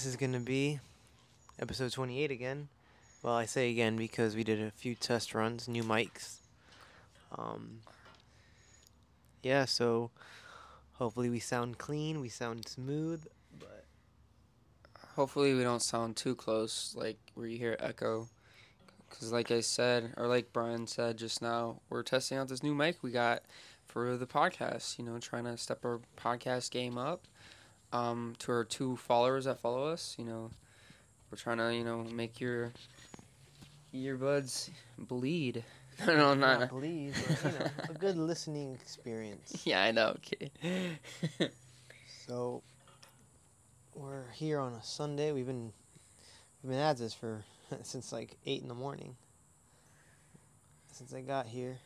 This is going to be episode 28 again. Well, I say again because we did a few test runs, new mics. Um, yeah, so hopefully we sound clean, we sound smooth, but Hopefully, we don't sound too close, like where you hear echo. Because, like I said, or like Brian said just now, we're testing out this new mic we got for the podcast. You know, trying to step our podcast game up. Um, to our two followers that follow us, you know, we're trying to, you know, make your earbuds bleed. no, no, not not. believe, but, you know, a good listening experience. Yeah, I know. Okay. So we're here on a Sunday. We've been we've been at this for since like eight in the morning. Since I got here,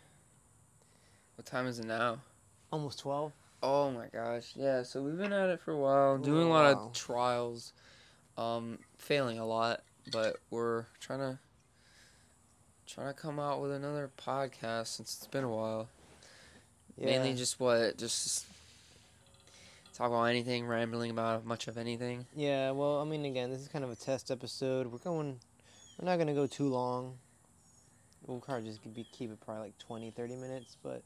what time is it now? almost twelve. Oh my gosh, yeah. So we've been at it for a while, doing a lot of trials, um, failing a lot, but we're trying to trying to come out with another podcast since it's been a while. Yeah. Mainly just what, just talk about anything, rambling about much of anything. Yeah. Well, I mean, again, this is kind of a test episode. We're going. We're not gonna go too long. We'll probably just be, keep it probably like 20, 30 minutes, but.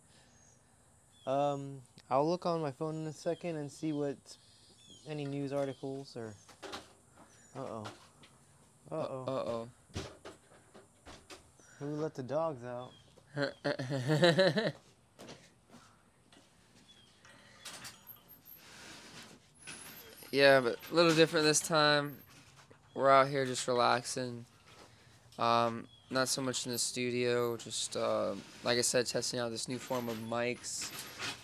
Um, I'll look on my phone in a second and see what any news articles or. Uh oh. Uh oh. Uh oh. Who let the dogs out? yeah, but a little different this time. We're out here just relaxing. Um, not so much in the studio, just uh, like I said, testing out this new form of mics,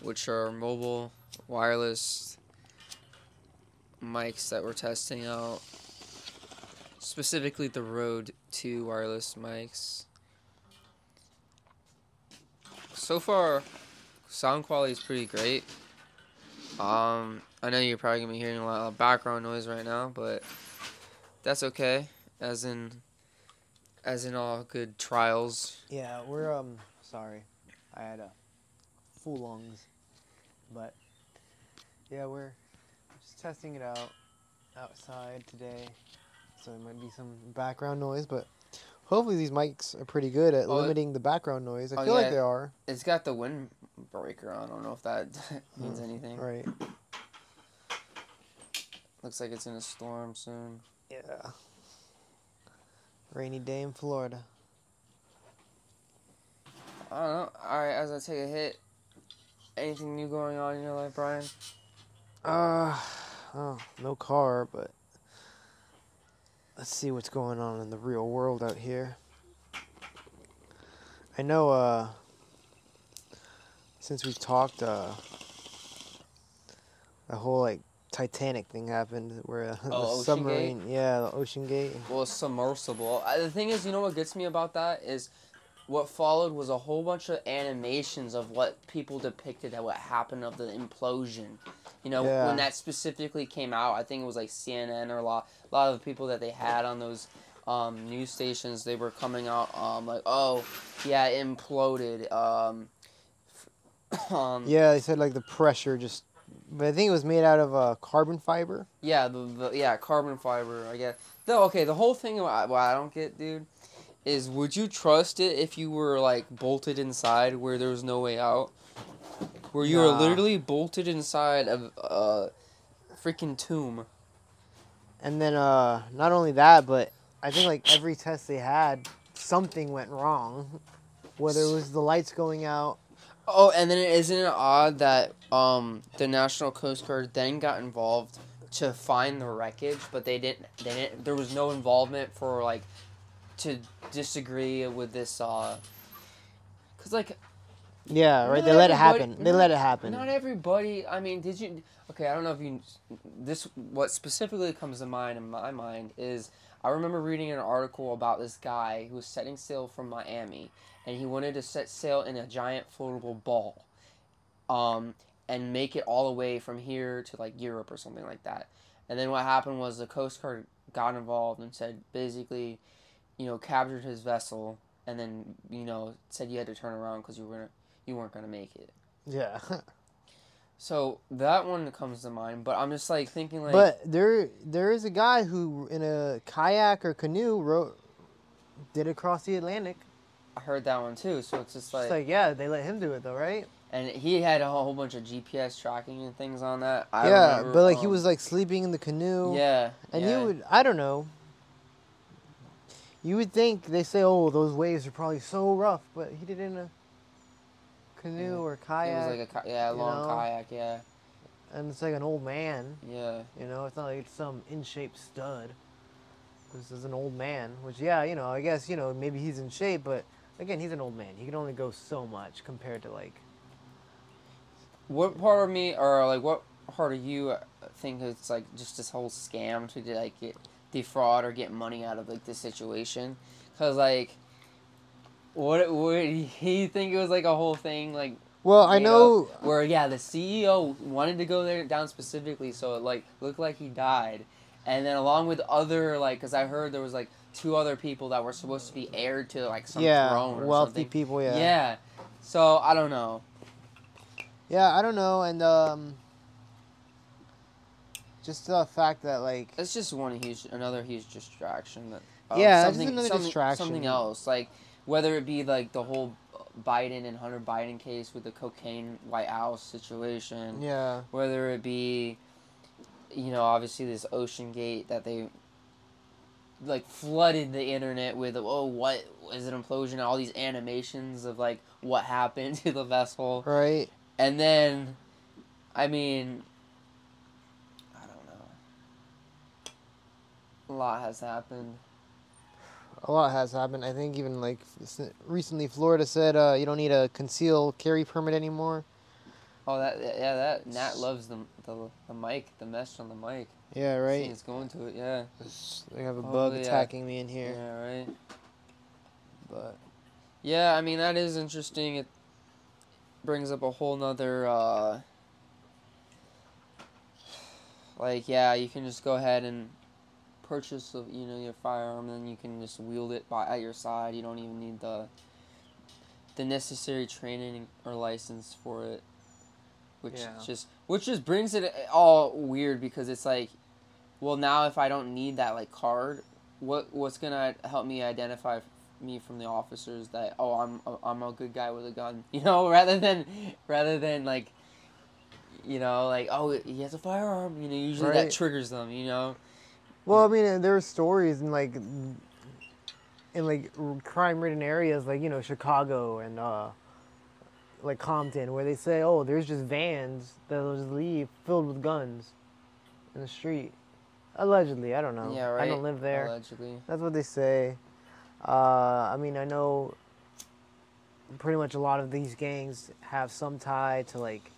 which are mobile, wireless mics that we're testing out. Specifically, the Rode 2 wireless mics. So far, sound quality is pretty great. Um, I know you're probably gonna be hearing a lot of background noise right now, but that's okay. As in, as in all good trials. Yeah, we're um sorry. I had a full lungs. But yeah, we're just testing it out outside today. So there might be some background noise, but hopefully these mics are pretty good at Oh, limiting the background noise. I Oh, feel yeah. like they are. It's got the windbreaker on. I don't know if that means anything. Right. Looks like it's in a storm soon. Yeah. Rainy day in Florida. I don't know. All right, as I take a hit, anything new going on in your life, Brian? Uh oh, no car, but let's see what's going on in the real world out here. I know uh since we've talked uh the whole like Titanic thing happened where uh, Oh, the Ocean submarine, yeah, the OceanGate. Well, submersible. The thing is, you know what gets me about that is what followed was a whole bunch of animations of what people depicted at what happened of the implosion. You know, Yeah. when that specifically came out, I think it was like CNN or a lot, a lot of the people that they had on those um, news stations, they were coming out um, like, oh, yeah, it imploded. Um, um, Yeah, they said like the pressure just but I think it was made out of uh, carbon fiber. Yeah, the, the yeah carbon fiber. I guess. Though okay, the whole thing. What I, what I don't get, dude, is would you trust it if you were like bolted inside where there was no way out, where you were literally bolted inside of a freaking tomb. And then uh not only that, but I think like every test they had, something went wrong. Whether it was the lights going out. Oh, and then isn't it odd that um the National Coast Guard then got involved to find the wreckage, but they didn't. They didn't. There was no involvement for like to disagree with this. uh Cause like Yeah, right. They let it happen. They not- let it happen. Not everybody. I mean, did you? Okay, I don't know if you. This what specifically comes to mind in my mind is I remember reading an article about this guy who was setting sail from Miami, and he wanted to set sail in a giant floatable ball, um, and make it all the way from here to like Europe or something like that. And then what happened was the Coast Guard got involved and said basically, you know, captured his vessel, and then you know said you had to turn around because you were gonna you weren't gonna make it. Yeah. So that one comes to mind, but I'm just like thinking like but there there is a guy who in a kayak or canoe wrote did across the Atlantic. I heard that one too. So it's just It's like, like yeah, they let him do it though, right? and he had a whole bunch of GPS tracking and things on that. I yeah, remember, but like he um, was like sleeping in the canoe. Yeah, And yeah. you would, I don't know. You would think they say, "Oh, those waves are probably so rough," but he did it in a canoe Yeah. or It kayak, was like a yeah, a long know? kayak. Yeah, and it's like an old man. yeah. You know, it's not like it's some in shape stud. This is an old man, which yeah, you know, I guess you know maybe he's in shape, but again, he's an old man. He can only go so much compared to like. What part of me, or like what part of you, uh, think it's like just this whole scam to like get defraud or get money out of like this situation? Cause like, what would he think it was like a whole thing like Well, I made know. up where yeah the CEO wanted to go there down specifically so it like looked like he died, and then along with other like because I heard there was like two other people that were supposed to be heired to like some yeah, throne or wealthy something. people. Yeah. yeah. So I don't know. Yeah, I don't know, and um. Just the fact that like It's just one huge, another huge distraction. That uh, Yeah, something, another something, distraction. Something else, like whether it be like the whole Biden and Hunter Biden case with the cocaine White House situation, yeah, whether it be, you know, obviously this OceanGate that they like flooded the internet with oh what is an implosion all these animations of like what happened to the vessel right. and then i mean i don't know a lot has happened A lot has happened. I think even like recently, Florida said uh, you don't need a conceal carry permit anymore. Oh that yeah that nat loves the the, the mic the mesh on the mic Yeah, right. it's going to it yeah They have a Oh, bug yeah. attacking me in here, yeah right but Yeah, I mean that is interesting. It brings up a whole nother uh like yeah, you can just go ahead and purchase you know your firearm and you can just wield it by at your side. You don't even need the the necessary training or license for it. Which Yeah. just which just brings it all weird because it's like well now if I don't need that like card, what what's going to help me identify me from the officers that oh I'm I'm a good guy with a gun you know rather than rather than like you know like oh he has a firearm you know usually Right. that triggers them you know well, I mean, there are stories in like in like crime-ridden areas, like you know Chicago and uh, like Compton, where they say, oh, there's just vans that'll just leave filled with guns in the street. Allegedly, I don't know. yeah right I don't live there. allegedly That's what they say. Uh, I mean, I know pretty much a lot of these gangs have some tie to like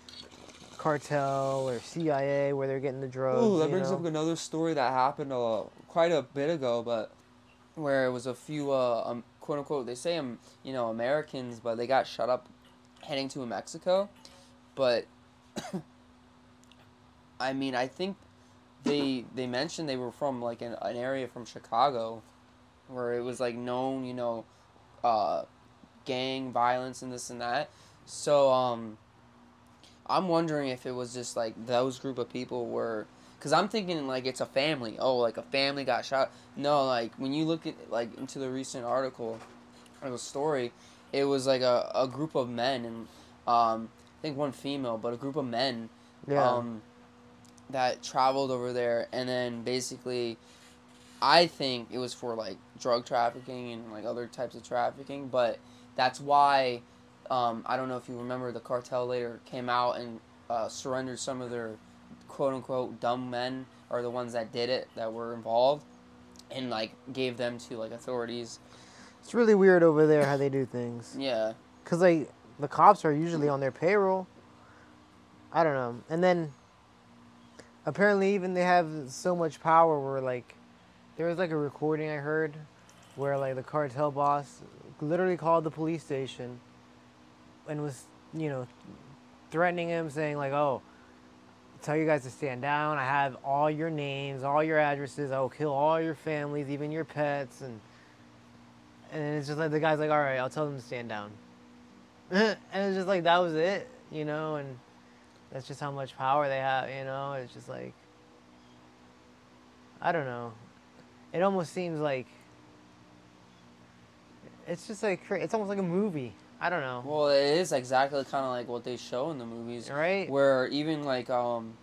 cartel or CIA where they're getting the drugs. Oh, that brings know? up another story that happened uh, quite a bit ago, but where it was a few uh, um, quote unquote they say um you know Americans, but they got shut up heading to Mexico, but I mean I think they they mentioned they were from like an, an area from Chicago, where it was like known you know, uh, gang violence and this and that. So um, I'm wondering if it was just like those group of people were, because I'm thinking like it's a family. Oh, like a family got shot. No, like when you look at like into the recent article, or the story, it was like a, a group of men and um, I think one female, but a group of men Yeah. um, that traveled over there, and then basically, I think it was for like drug trafficking and like other types of trafficking. But that's why um, I don't know if you remember the cartel later came out and uh, surrendered some of their quote unquote dumb men or the ones that did it that were involved, and like gave them to like authorities. It's really weird over there how they do things. Yeah, Cause like the cops are usually on their payroll. I don't know. And then apparently even they have so much power where like there was like a recording I heard where like the cartel boss literally called the police station and was, you know, threatening him saying like, "Oh, tell you guys to stand down. I have all your names, all your addresses. I will kill all your families, even your pets." And and it's just like the guy's like, "All right, I'll tell them to stand down." and it's just like that was it, you know, and that's just how much power they have. You know, it's just like I don't know. It almost seems like it's just like it's almost like a movie. I don't know. Well, it is exactly kind of like what they show in the movies, right? where even like um,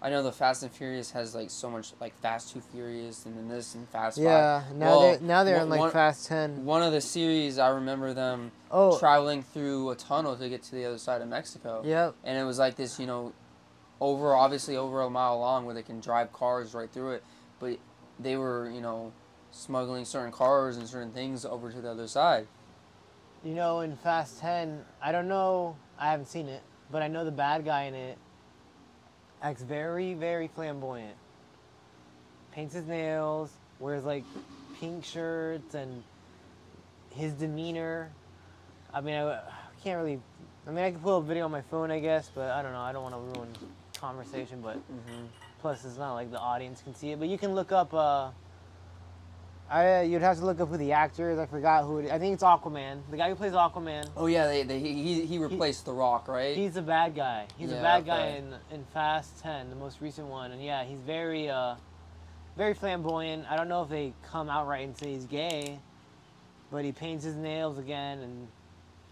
I know the Fast and Furious has like so much like Fast Two Furious and then this and Fast Yeah. Now Well, they're now they're one- in like one- Fast Ten. One of the series I remember them Oh. traveling through a tunnel to get to the other side of Mexico, Yep. and it was like this, you know, over obviously over a mile long where they can drive cars right through it, but they were you know smuggling certain cars and certain things over to the other side. You know, in Fast 10, I don't know, I haven't seen it, but I know the bad guy in it acts very, very flamboyant. Paints his nails, wears like pink shirts, and his demeanor. I mean, I, I can't really. I mean, I can pull a video on my phone, I guess, but I don't know. I don't want to ruin conversation, but Mm-hmm. plus it's not like the audience can see it. But you can look up. Uh, I you'd have to look up who the actor is. I forgot who it is. I think it's Aquaman. The guy who plays Aquaman. Oh yeah, they, they he he replaced The Rock, right? He's a bad guy. He's Yeah, a bad guy okay. in in Fast Ten, the most recent one, and yeah, he's very uh, very flamboyant. I don't know if they come outright and say he's gay, but he paints his nails again and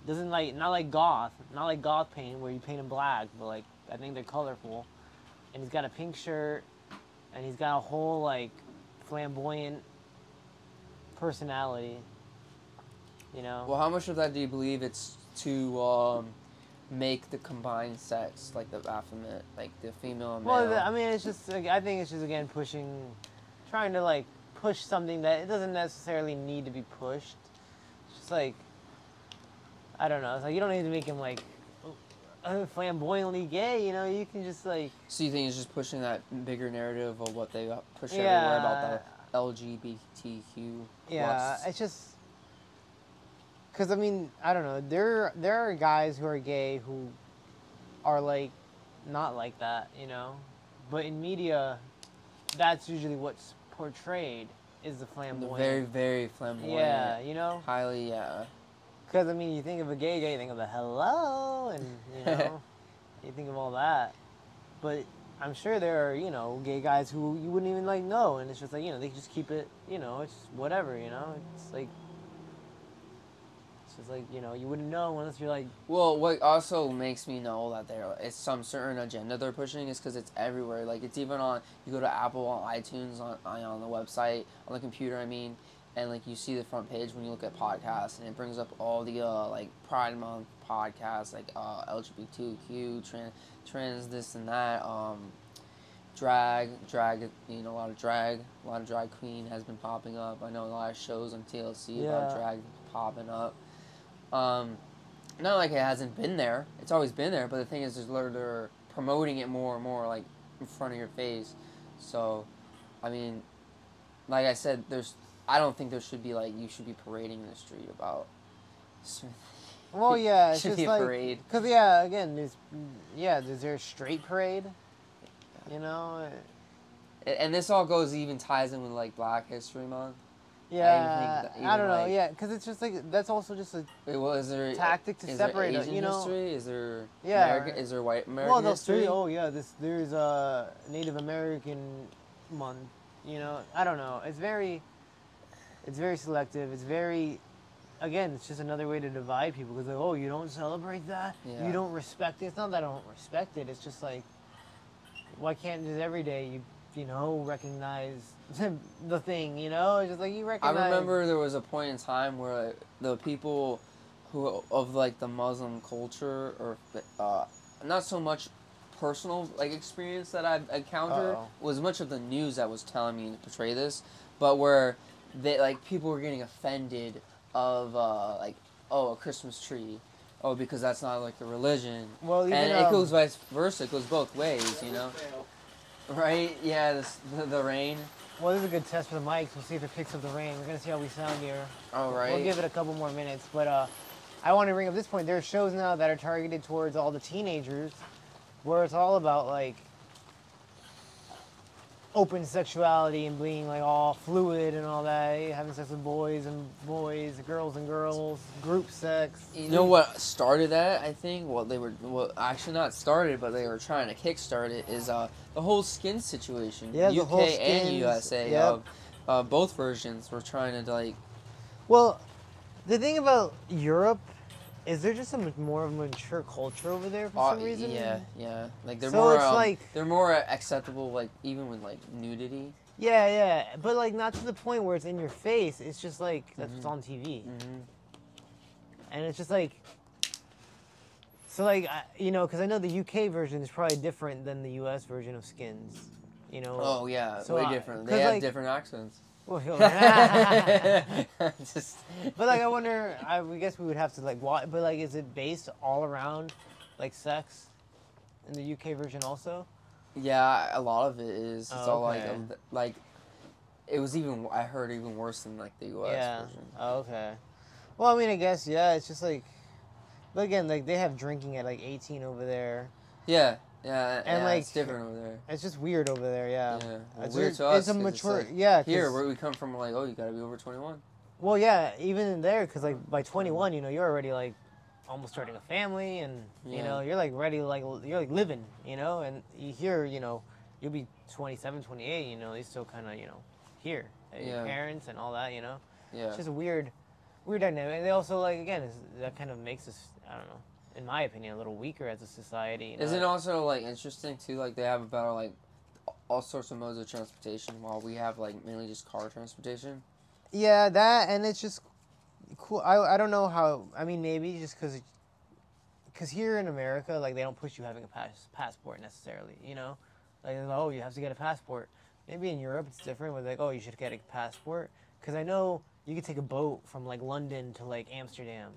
doesn't like not like goth, not like goth paint where you paint them black, but like I think they're colorful, and he's got a pink shirt, and he's got a whole like flamboyant personality. You know. Well, how much of that do you believe it's to um, make the combined sex like the Baphomet, like the female and male? Well, I mean, it's just. like, I think it's just again pushing, trying to like push something that it doesn't necessarily need to be pushed. It's just like, I don't know. It's like you don't need to make him like uh, flamboyantly gay. You know, you can just like. so you think it's just pushing that bigger narrative of what they push Yeah. everywhere about the LGBTQ? Yeah, plus? it's just. Cause I mean, I don't know. There, there are guys who are gay who are like, not like that, you know. But in media, that's usually what's portrayed is the the flamboyant. very very flamboyant. Yeah, you know, Highly, yeah. because I mean, you think of a gay guy, you think of a hello, and you know, you think of all that. But I'm sure there are, you know, gay guys who you wouldn't even like know, and it's just like, you know, they just keep it, you know, it's whatever, you know, it's like, it's just like, you know, you wouldn't know unless you're like, Well, what also makes me know that there is some certain agenda they're pushing is because it's everywhere. Like it's even on you go to Apple on iTunes on on the website on the computer. I mean, and like you see the front page when you look at podcasts, and it brings up all the uh, like Pride Month podcasts, like uh, LGBTQ, trans, trans, this and that. Um, drag, drag, you know, a lot of drag, a lot of drag queen has been popping up. I know a lot of shows on TLC about drag popping up. Um, not like it hasn't been there. It's always been there, but the thing is, is they're, they're promoting it more and more, like in front of your face. So, I mean, like I said, there's. I don't think there should be like you should be parading in the street about. Well, yeah, it's should just be a like, parade. because yeah, again, there's, yeah, is there a straight parade? You know, And this all goes even ties in with like Black History Month. yeah, I, even, don't know, like- yeah, because it's just like that's also just a Wait, well, is there tactic to is separate, there Asian you know. history? Is there Yeah. American? Is there white American well, history? say, oh yeah, this there's a Native American month. You know, I don't know. It's very, it's very selective. It's very, again, it's just another way to divide people because like, oh, you don't celebrate that. Yeah. You don't respect it. It's not that I don't respect it. It's just like, why can't just every day you, you know, recognize the thing? You know, it's just like you recognize. I remember there was a point in time where the people who of like the Muslim culture or uh, not so much personal like experience that I've encountered Uh-oh. was much of the news that was telling me to portray this, but where they like people were getting offended of uh, like oh a Christmas tree. Oh, because that's not like the religion, Well, even, and um, it goes vice versa. It goes both ways, you know. Right? Yeah, this, the, the rain. Well, this is a good test for the mics. We'll see if it picks up the rain. We're gonna see how we sound here. All right. We'll give it a couple more minutes, but uh, I want to bring up this point. There are shows now that are targeted towards all the teenagers, where it's all about like open sexuality and being like all fluid and all that, having sex with boys and boys, girls and girls, group sex. You know what started that? I think what they were well actually not started, but they were trying to kickstart it is uh the whole skin situation. Yeah, the UK whole and skins, USA. yep. Uh, uh, both versions were trying to like Well, the thing about Europe is they're just a more of a mature culture over there for uh, some reason. yeah yeah like they're So more it's um, like- they're more acceptable like even with like nudity. Yeah, yeah, but like not to the point where it's in your face. It's just like that's what's Mhm. on TV, hmm and it's just like. So like I, you know, because I know the UK version is probably different than the US version of Skins. You know. Oh yeah, So way I- different. They have like- different accents. Well, Just but like I wonder, I we guess we would have to like watch. But like, is it based all around like sex in the UK version also? yeah, a lot of it is. It's Oh, all like okay. um, like. It was even. I heard even worse than like the U.S. yeah. version. Oh, okay. Well, I mean, I guess yeah. It's just like, but again, like they have drinking at like 18 over there. Yeah, yeah, And, yeah, like, it's different over there. It's just weird over there. Yeah. Yeah, well, It's, weird it's, to us. it's a 'cause it's mature. like, yeah. Here, where we come from, we're like, oh, you gotta be over twenty-one. Well, yeah. Even in there, because like by 21, you know, you're already like almost starting a family, and you know, you're like ready, like you're like living, you know, and you here, you know, you'll be 27, 28, you know, you're still kind of, you know, here, Yeah. parents and all that, you know. Yeah, It's just a weird, weird dynamic. And they also like again, that kind of makes us, I don't know, in my opinion, a little weaker as a society. You know? isn't it also like interesting too? Like they have about like all sorts of modes of transportation, while we have like mainly just car transportation. Yeah, that and it's just cool. I, I don't know how. I mean, maybe just because because here in America, like they don't push you having a pass, passport necessarily. You know, like oh, you have to get a passport. Maybe in Europe it's different. Where like, oh, you should get a passport. Because I know you could take a boat from like London to like Amsterdam.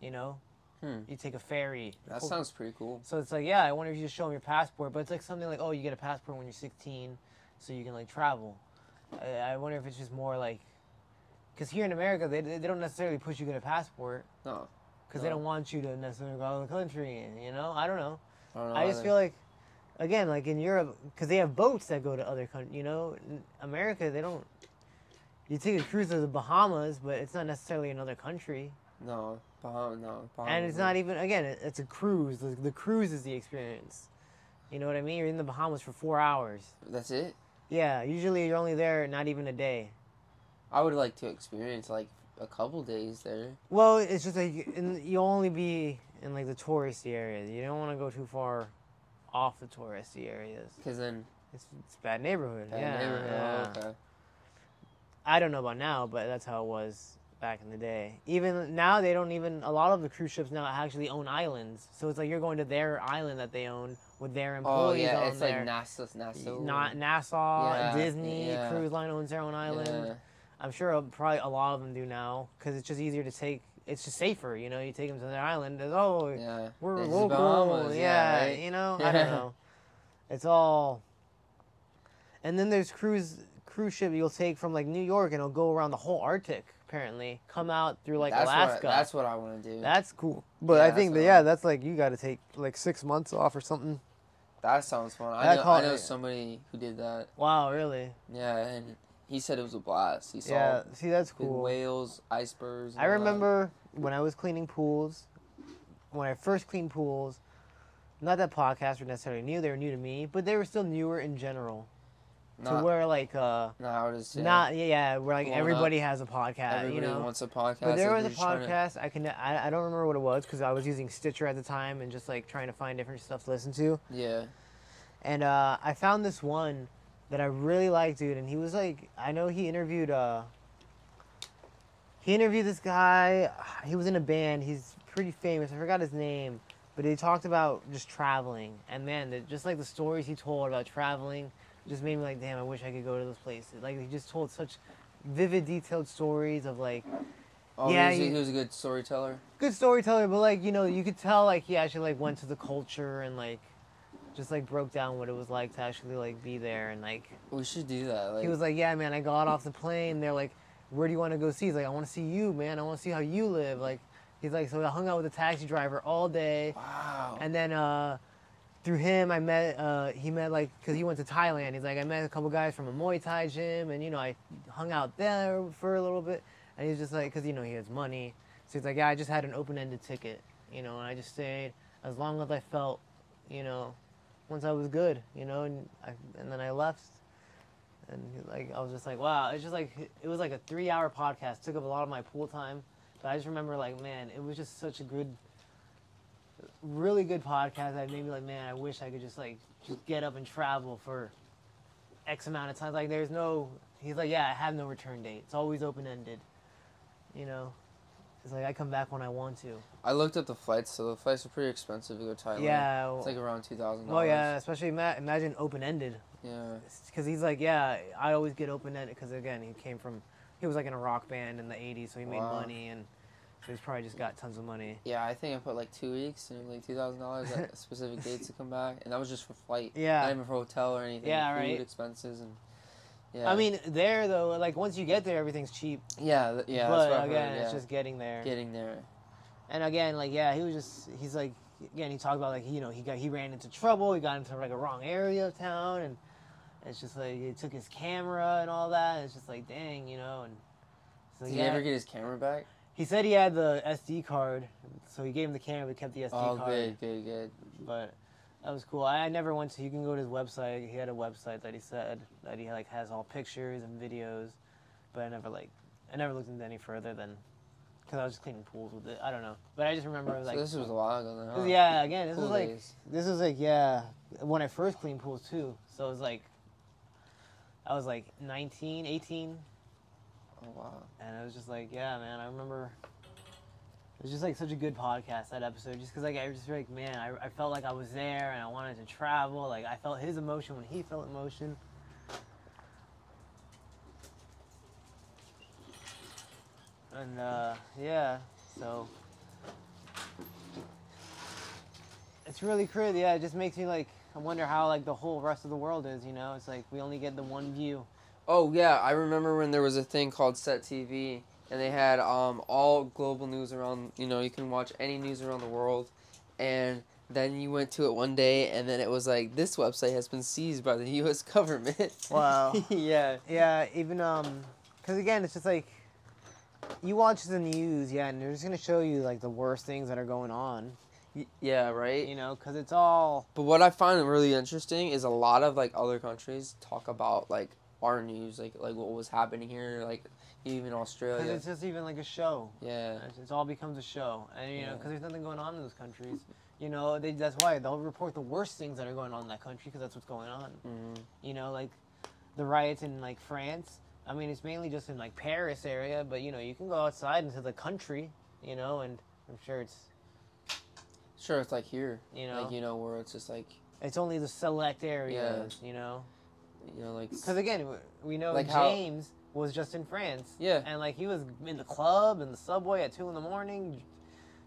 You know, Hmm. you take a ferry. That Cool. sounds pretty cool. So it's like, yeah, I wonder if you just show them your passport, but it's like something like, oh, you get a passport when you're 16, so you can like travel. I, I wonder if it's just more like, because here in America, they, they don't necessarily push you get a passport No, because they don't want you to necessarily go out of the country. You know, I don't know. I don't know. I just feel like, again, like in Europe, because they have boats that go to other countries. You know, in America they don't. You take a cruise to the Bahamas, but it's not necessarily another country. No, Bahama, no, and it's not even again it's a cruise the, the cruise is the experience you know what i mean you're in the bahamas for four hours That's it. yeah usually you're only there not even a day I would like to experience like a couple days there. well it's just like in, you'll only be in like the touristy areas you don't want to go too far off the touristy areas Cause then it's, it's a bad neighborhood that yeah, neighborhood. Oh, yeah. Oh, okay. i don't know about now but that's how it was back in the day even now they don't even a lot of the cruise ships now actually own islands so it's like you're going to their island that they own with their employees. Oh employees yeah, on it's there. like NASA, NASA. Not Nassau, Yeah, Disney, yeah. Cruise Line owns their own island. Yeah. I'm sure uh, probably a lot of them do now because it's just easier to take. It's just safer, you know. You take them to their island. It's, oh, Yeah. we're is local. Bahamas, yeah, right? you know. I don't know. It's all. And then there's cruise cruise ship you'll take from like New York and it'll go around the whole Arctic. Apparently, come out through like that's Alaska. What, that's what I want to do. That's cool. But Yeah, I think that yeah, that's like you got to take like six months off or something. that sounds fun. I I know, call I it- know somebody who did that. Wow, really? Yeah, and he said it was a blast. He saw Yeah. See, that's cool. whales, icebergs. I all that. remember when I was cleaning pools, when I first cleaned pools, not that podcasts were necessarily new, they were new to me, but they were still newer in general. To Not, where like uh not as yeah, not yeah, where like Blown up. everybody has a podcast, everybody you know. wants a podcast. But there was a trying to- podcast I can I, I don't remember what it was because I was using Stitcher at the time and just like trying to find different stuff to listen to. Yeah. And uh, I found this one that I really liked, dude. And he was like, I know he interviewed. Uh, he interviewed this guy. He was in a band. He's pretty famous. I forgot his name, but he talked about just traveling. And man, the, just like the stories he told about traveling, just made me like, damn, I wish I could go to those places. Like he just told such vivid, detailed stories of like Oh, Yeah, he, was, he was a good storyteller. good storyteller, but like you know, you could tell like he actually like went to the culture and like just like broke down what it was like to actually like be there and like We should do that. Like, he was like, yeah, man, I got off the plane. They're like, where do you want to go see? He's like, I want to see you, man. I want to see how you live. Like, he's like, so I hung out with the taxi driver all day, wow. and then uh, through him, I met. Uh, he met like because he went to Thailand. He's like, I met a couple guys from a Muay Thai gym, and you know, I hung out there for a little bit. And he's just like, because you know he has money, so he's like, yeah, I just had an open-ended ticket, you know, and I just stayed as long as I felt, you know, once I was good, you know, and I, and then I left. And like I was just like, wow, it's just like it was like a three-hour podcast. Took up a lot of my pool time, but I just remember like, man, it was just such a good really good podcast that made me like, man, I wish I could just like just get up and travel for X amount of time. Like, there's no. He's like, yeah, I have no return date. It's always open ended. You know, it's like I come back when I want to. I looked up the flights, so the flights are pretty expensive to go to Thailand. Yeah. It's like around two thousand. dollars. yeah, especially ima- imagine open ended. Yeah. Because he's like, yeah, I always get open ended. Because again, he came from, he was like in a rock band in the '80s, so he made Wow. money and. He's probably just got tons of money. Yeah, I think I put like two weeks and like two thousand dollars at specific dates to come back, and that was just for flight. Yeah. Not even for hotel or anything. Yeah, food right. expenses and. Yeah. I mean, there though, like once you get there, everything's cheap. Yeah, yeah. but again, heard, it's just getting there. getting there. And again, like yeah, he was just he's like again he talked about like you know he got he ran into trouble, he got into like a wrong area of town, and it's just like he took his camera and all that. And it's just like dang, you know. And so Did yeah, he ever get his camera back? He said he had the SD card, so he gave him the camera, but kept the SD oh, card. good, good, good. But that was cool. I, I never went to. You can go to his website. He had a website that he said that he like has all pictures and videos, but I never like I never looked into any further than because I was just cleaning pools with it. I don't know, but I just remember like so this was a while ago huh? yeah, again, this Cool was like days. this was like yeah when I first cleaned pools too. So it was like I was like 19, 18, Oh wow. and I was just like yeah, man. I remember it was just like such a good podcast that episode, just because like I was just like man, I, I felt like I was there and I wanted to travel. Like I felt his emotion when he felt emotion. And uh, yeah, so it's really crazy. Yeah, it just makes me like I wonder how like the whole rest of the world is. You know, it's like we only get the one view. Oh yeah, I remember when there was a thing called Set TV, and they had um, all global news around. You know, you can watch any news around the world, and then you went to it one day, and then it was like this website has been seized by the U.S. government. Wow. yeah. Yeah, even um, because again, it's just like you watch the news, yeah, and they're just gonna show you like the worst things that are going on, Yeah. Right. you know, because it's all But what I find really interesting is a lot of like other countries talk about like our news, like like what was happening here, like even Australia. because it's just even like a show. Yeah. It's, it's all becomes a show, and you know, because there's nothing going on in those countries. You know, they, that's why they'll report the worst things that are going on in that country because that's what's going on. hmm You know, like the riots in like France. I mean, it's mainly just in like Paris area, but you know, you can go outside into the country. You know, and I'm sure it's Sure, it's like here, you know, like you know where it's just like it's only the select areas. You know. You know like Because again, we know Like how- James was just in France. Yeah. And like he was in the club and the subway at two in the morning.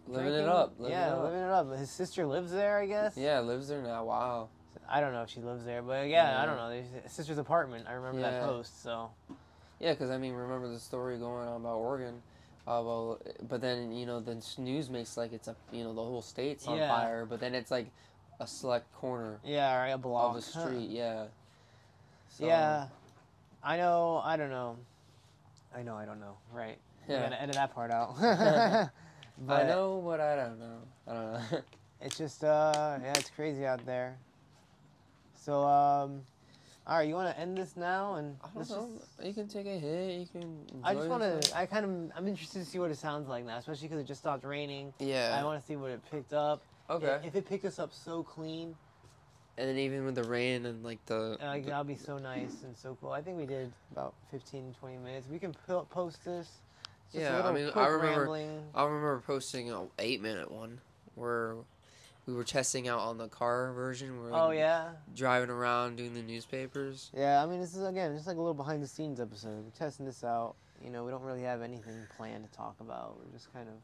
living it up. Living yeah, it up. living it up. His sister lives there, I guess. Yeah, lives there now. Wow. I don't know if she lives there, but yeah, Yeah. I don't know. There's his sister's apartment. I remember that Yeah. post. So Yeah, because I mean, remember the story going on about Oregon. Uh, well, but then you know the news makes like it's a you know the whole state's on Yeah. fire, but then it's like a select corner yeah, right, a block. of the street. Yeah. So, Yeah, I know. I don't know. I know. I don't know. Right. Yeah. Yeah. Gotta edit that part out. I know what I don't know. I don't know. it's just uh, yeah, it's crazy out there. So um, all right, you want to end this now and I don't let's know. just- You can take a hit. You can. I just want to. I kind of. I'm interested to see what it sounds like now, especially because it just stopped raining. Yeah. I want to see what it picked up. okay. If it picked us up so clean, and then even with the rain and like the. uh, like, that'll be so nice and so cool. I think we did about 15, 20 minutes. We can po- post this. Just Yeah, I mean, I remember- rambling. I remember posting a eight minute one where we were testing out on the car version. Where Oh yeah, driving around doing the newspapers. yeah. I mean, this is again just like a little behind the scenes episode. We're testing this out. You know, we don't really have anything planned to talk about. We're just kind of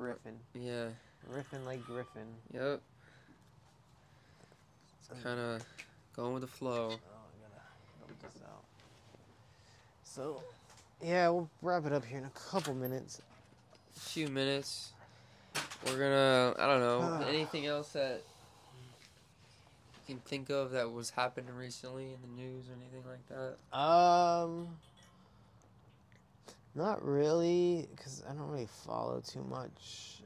riffing, Yeah. riffing like Griffin. Yep. Kind of going with the flow. Oh, I gotta help this out. So, yeah, we'll wrap it up here in a couple minutes. A few minutes. We're gonna. I don't know. anything else that you can think of that was happening recently in the news or anything like that? Um, not really, because I don't really follow too much.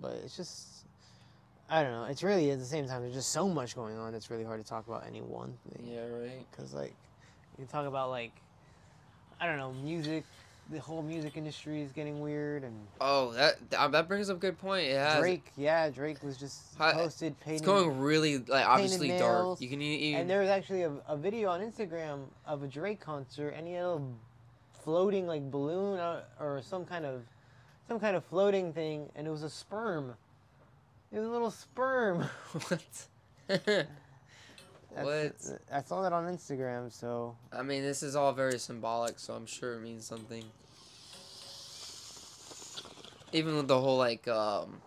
But it's just, I don't know. It's really at the same time. There's just so much going on. It's really hard to talk about any one thing. Yeah, right. Because like, you talk about like, I don't know, music. The whole music industry is getting weird, and Oh, that that that brings up a good point. Yeah. Drake, yeah, Drake was just posted painting. It's going really like obviously dark. You can even And there was actually a, a video on Instagram of a Drake concert, and he had a floating like balloon uh, or some kind of some kind of floating thing, and it was a sperm. It was a little sperm. what? That's, I saw that on Instagram, so I mean, this is all very symbolic, so I'm sure it means something. Even with the whole like um,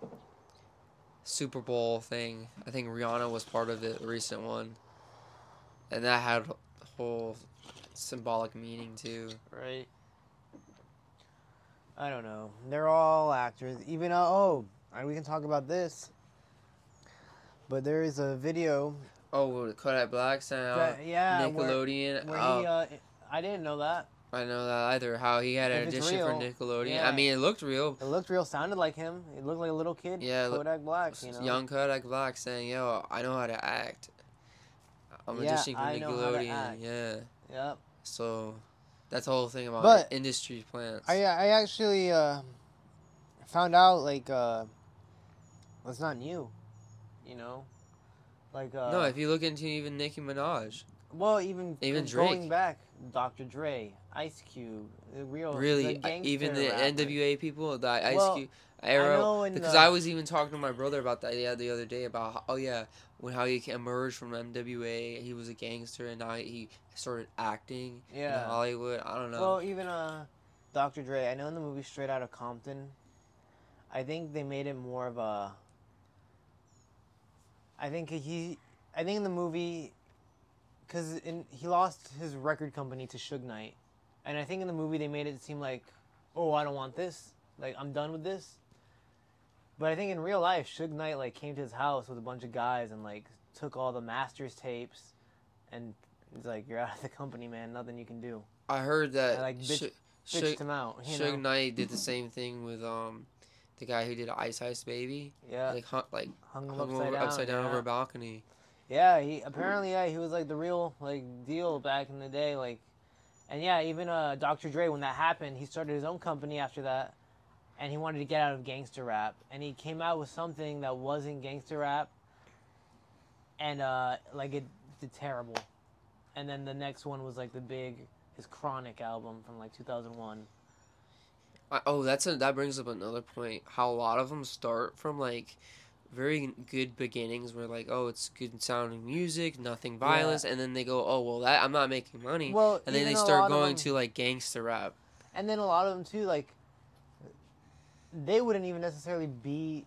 Super Bowl thing, I think Rihanna was part of it, the recent one, and that had a whole symbolic meaning too. right. I don't know. They're all actors. Even uh, oh, and we can talk about this. But there is a video. Oh, Kodak Black sound, that, yeah, Nickelodeon. where oh, he. Uh, I didn't know that. I know that either. How he had an audition for Nickelodeon. yeah. I mean, it looked real. It looked real. Sounded like him. It looked like a little kid. Yeah, Kodak Black. You know. Young Kodak Black saying, "Yo, I know how to act. I'm Yeah, auditioning for I know how to Nickelodeon." Yeah. Yep. So that's the whole thing about But- industry plants. I I actually uh, found out like uh, it's not new, you know, like uh, no, if you look into even Nicki Minaj, well even even go- going back, Dr. Dre, Ice Cube, the real really, the even the rapper. NWA people, the Ice Well, Cube era. know because the- I was even talking to my brother about that yeah, the other day about how, oh yeah when how he emerged from NWA he was a gangster and now he started acting Yeah. in Hollywood I don't know Well, even uh, Dr. Dre. I know in the movie Straight Outta Compton, I think they made it more of a. I think he, I think in the movie, because in he lost his record company to Suge Knight, and I think in the movie they made it seem like, oh, I don't want this. Like I'm done with this. But I think in real life, Suge Knight like came to his house with a bunch of guys and like took all the masters tapes, and he's like, "You're out of the company, man. Nothing you can do." I heard that I, like, bitch- Suge- Bitched Suge- him out. You Suge? Knight did the same thing with um the guy who did Ice Ice Baby Yeah, like hung, like hung him hung upside over, down. upside down yeah. over a balcony Yeah, he apparently yeah he was like the real like deal back in the day like, and yeah even uh Dr. Dre when that happened he started his own company after that, and he wanted to get out of gangster rap and he came out with something that wasn't gangster rap. And uh like it did terrible, and then the next one was like the big his Chronic album from like 2001. I, oh that's a, that brings up another point. How a lot of them start from like very good beginnings where like oh it's good sounding music nothing violence and then they go oh well that I'm not making money. Well, and then they start going them- to like gangster rap. And then a lot of them too, like they wouldn't even necessarily be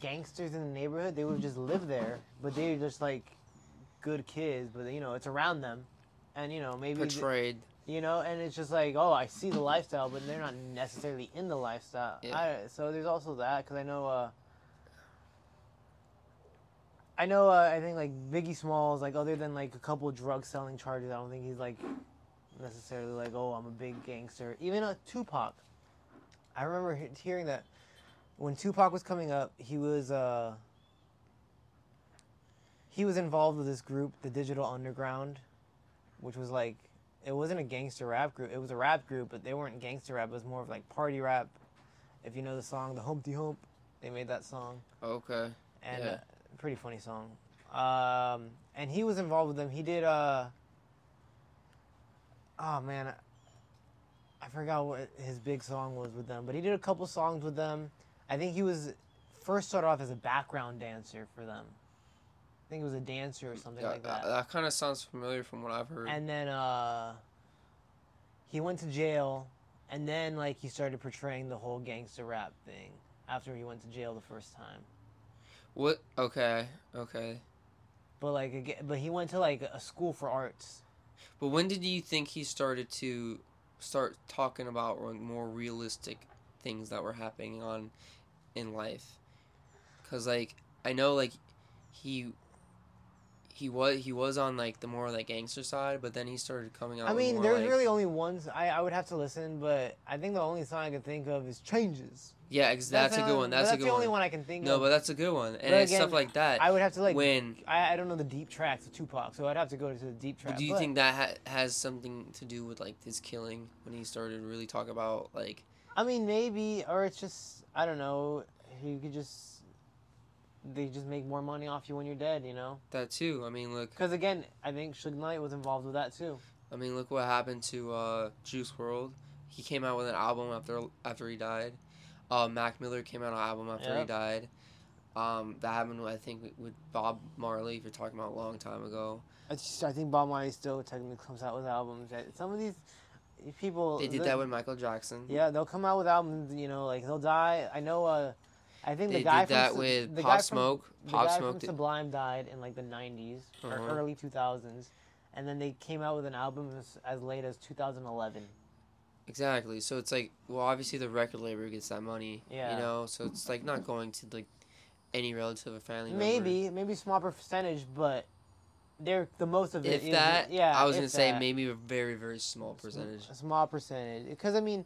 gangsters in the neighborhood. They would just live there, but they're just like good kids. But you know, it's around them, and you know maybe portrayed you know, and it's just like oh, I see the lifestyle, but they're not necessarily in the lifestyle. Yeah. I, so there's also that because I know. uh I know. Uh, I think like Biggie Smalls, like other than like a couple drug selling charges, I don't think he's like necessarily like, oh, I'm a big gangster. Even uh, Tupac, I remember hearing that when Tupac was coming up, he was uh, he was involved with this group, the Digital Underground, which was like it wasn't a gangster rap group. It was a rap group, but they weren't gangster rap. It was more of like party rap. If you know the song, the Humpty Hump, they made that song okay and Yeah. uh, pretty funny song. Um, and he was involved with them. He did. Uh, oh man, I- I forgot what his big song was with them, but he did a couple songs with them. I think he was first started off as a background dancer for them. I think it was a dancer or something yeah, like that, that. that kind of sounds familiar from what I've heard And then uh, he went to jail, and then like he started portraying the whole gangster rap thing after he went to jail the first time. what okay okay But like, aga but he went to like a school for arts. But when did you think he started to start talking about more realistic things that were happening on in life? Cuz like I know like he he was he was on like the more like gangster side, but then he started coming out. I mean, more, there's like- really only one. I I would have to listen, but I think the only song I can think of is "Changes." yeah, that's, the a good one. but That's, a good the only one. one I can think No, of. but that's a good one, and it's stuff like that. I would have to like. when I, I don't know the deep tracks of Tupac, so I'd have to go to the deep tracks. do you but think that ha- has something to do with like his killing when he started really talk about like I mean, maybe, or it's just I don't know. He could just they just make more money off you when you're dead, you know? that too? I mean, look, Because again, I think Suge Knight was involved with that too. I mean, look what happened to uh, Juice WRLD. He came out with an album after after he died. Uh, Mac Miller came out an album after he died. Um, that happened, I think, with- with Bob Marley. If you're talking about a long time ago, I just I think Bob Marley still technically comes out with albums. Some of these people they did that with Michael Jackson. Yeah, they'll come out with albums. You know, like they'll die. I know. Uh, I think They the guy did from that Su- with the Pop guy from- Smoke. the guy Smoke. from did- Sublime died in like the '90s Uh-huh. or early 2000s, and then they came out with an album as, as late as 2011. Exactly. So it's like, well, obviously the record label gets that money. Yeah. You know, so it's like not going to like any relative or family member. Maybe, maybe small percentage, but they're the most of it. If is- that, yeah. I was gonna say maybe a very very small percentage. A small percentage, because I mean,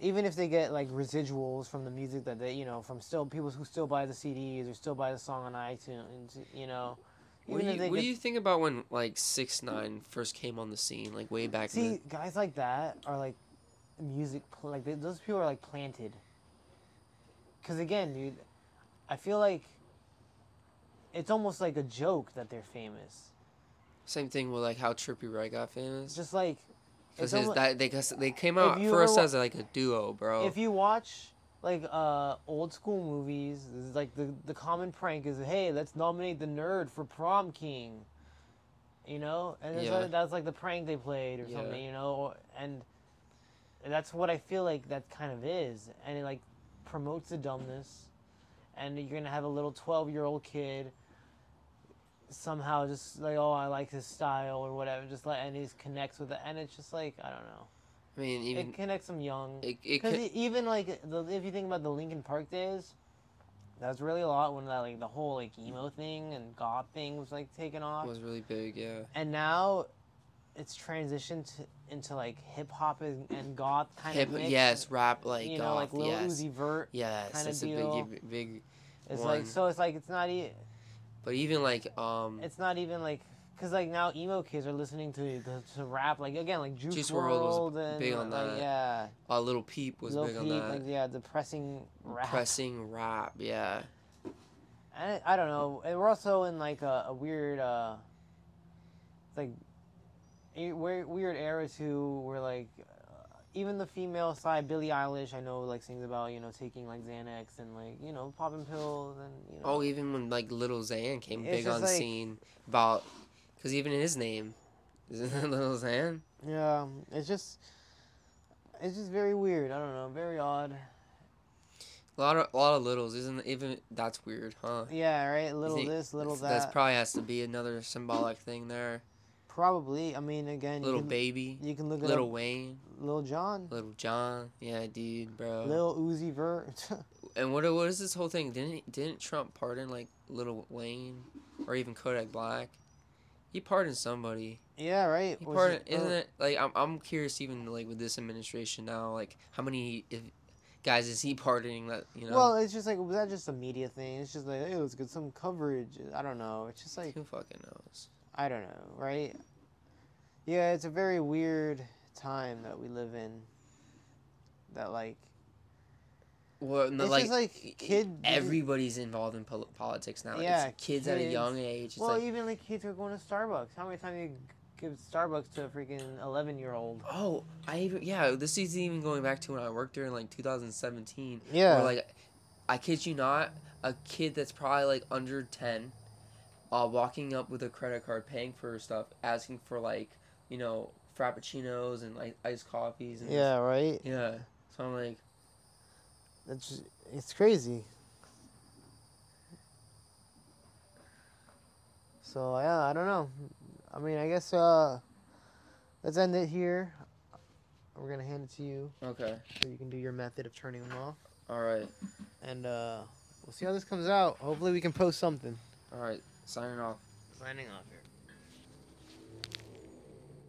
even if they get like residuals from the music that they, you know, from still people who still buy the CDs or still buy the song on iTunes, you know. What do, you, what do you think about when like six nine first came on the scene, like way back? See, the, guys like that are like music, pl- like they, those people are like planted. Because again, dude, I feel like it's almost like a joke that they're famous. same thing with like how Trippie Redd got famous. just like Because that they 'cause they came out first as like a duo, bro. if you watch like uh old school movies, this is like the the common prank is hey, let's nominate the nerd for prom king. You know, and Yeah. like, that's like the prank they played or Yeah. something. You know, and that's what I feel like that kind of is, and it like promotes the dumbness, and you're gonna have a little twelve year old kid. Somehow, just like oh, I like his style or whatever, just like and he connects with it, and it's just like I don't know, I mean, even it connects them young. it, it, Because even like the, if you think about the Linkin Park days, that was really a lot when that like the whole like emo thing and goth thing was like taken off, was really big, yeah. and now it's transitioned to, into like hip hop and, and goth kind Hip, of mix. yes, rap like you know, goth, like Lil yes, Uzi Vert. yes, kinda that's a deal. big, big. It's one. like so. It's like it's not e- But even like um, It's not even like. Cause like now emo kids are listening to the, to rap like again like Juice, Juice WRLD was and big on like, that. yeah uh, Little Peep was Lil big on that. like yeah depressing rap Pressing rap, yeah. I, I don't know. And we're also in like a, a weird, uh, like, a weird, weird era too, where like, uh, even the female side, Billie Eilish, I know like sings about you know taking like Xanax and like you know popping pills and you know. Oh, even when like Little Xan came It's big on like- scene about, because even in his name, isn't it Little Xan? Yeah, it's just, it's just very weird. I don't know, very odd. A lot of a lot of littles, isn't even that's weird, huh? Yeah, right. Little think this, little that. That's probably has to be another symbolic thing there. Probably. I mean, again, you Little can, baby, You can look at little up, Wayne, little John, little John. Yeah, dude, bro. Little Uzi Vert. And what what is this whole thing? Didn't didn't Trump pardon like Little Wayne, or even Kodak Black? He pardoned somebody. yeah, right. He Was pardoned, it- isn't uh, it? Like I'm I'm curious even like with this administration now, like how many if, guys is he pardoning that you know? Well, it's just like was that just a media thing? It's just like hey, let's get some coverage. I don't know. It's just like who fucking knows? I don't know, right? Yeah, it's a very weird time that we live in. That like Well, no, It's like, just like kid- Everybody's involved in pol- politics now. Yeah, it's kids, at a young age. It's well, like, even like kids who are going to Starbucks. How many times you give Starbucks to a freaking eleven year old? oh, I even yeah. This is even going back to when I worked there in like 2017. Yeah. Where, like, I kid you not, a kid that's probably like under 10, uh, walking up with a credit card, paying for stuff, asking for like, you know, frappuccinos and like iced coffees and Yeah, right. yeah. So I'm like, That's it's crazy. So yeah, I don't know. I mean, I guess uh, let's end it here. We're gonna hand it to you okay, so you can do your method of turning them off, all right, and uh, we'll see how this comes out. Hopefully, we can post something. all right. Signing off. Signing off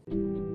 here.